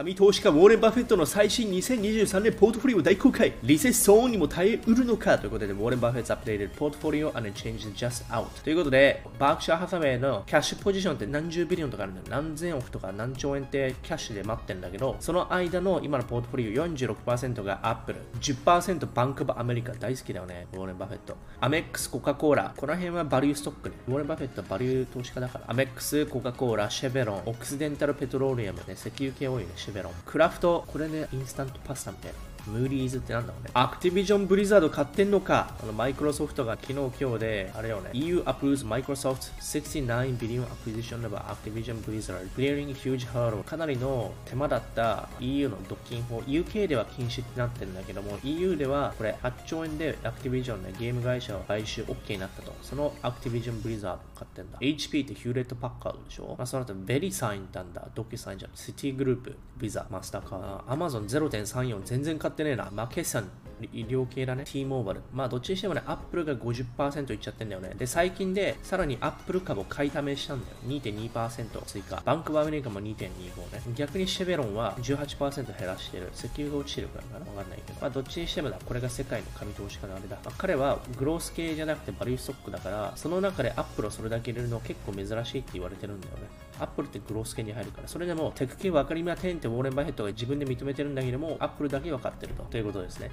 神投資家ウォーレン・バフェットの最新2023年ポートフォリオ大公開。リセッションにも耐えうるのかということでウォーレン・バフェットアップデートポートフォリオ and changes just out ということでバークシャーハサウェイのキャッシュポジションって何十 billion とかあるんだよ。何千億とか何兆円ってキャッシュで待ってんだけどその間の今のポートフォリオ46%がアップル。10%バンクオブアメリカ大好きだよねウォーレン・バフェット。アメックスコカ・コーラ。この辺はバリューストックね。ウォーレン・バフェットはバリュー投資家だから。アメックスコカ・コーラシェブロンオクシデンタルペトローリアムね。石油系多いね。ュメロンクラフトこれねインスタントパスタみたい。なムーディーズってなんだろうね。アクティビジョンブリザード買ってんのか？あのマイクロソフトが昨日今日で、あれよね。EU approves Microsoft 69 billion acquisition of Activision Blizzard, clearing huge hurdle. かなりの手間だった EU の独禁法。UK では禁止ってなってるんだけども、EU ではこれ8兆円でアクティビジョンね、ゲーム会社を買収 OK になったと。そのアクティビジョンブリザード買ってんだ。HP ってヒューレット・パッカードでしょ？まあ、その後ベリサインなんだ。ドキュサインじゃん。シティグループ、ビザ、マスターカード、アマゾン0.34全然買ってねえな。まあ、決算医療系だね。T モバイル。まあ、どっちにしてもね、アップルが50%いっちゃってんだよね。で、最近で、さらにアップル株を買い足したんだよ。2.2%追加。バンクオブアメリカも2.25ね。逆にシェブロンは18%減らしてる。石油が落ちてるからかなわかんないけど。まあ、どっちにしてもだ。これが世界の神投資家のあれだ。まあ、彼はグロース系じゃなくてバリューストックだから、その中でアップルをそれだけ入れるの結構珍しいって言われてるんだよね。アップルってグロース系に入るから。それでも、テク系分かりませんってウォーレン・バフェットが自分で認めてるんだけども、アップルだけ分かってると。ということですね。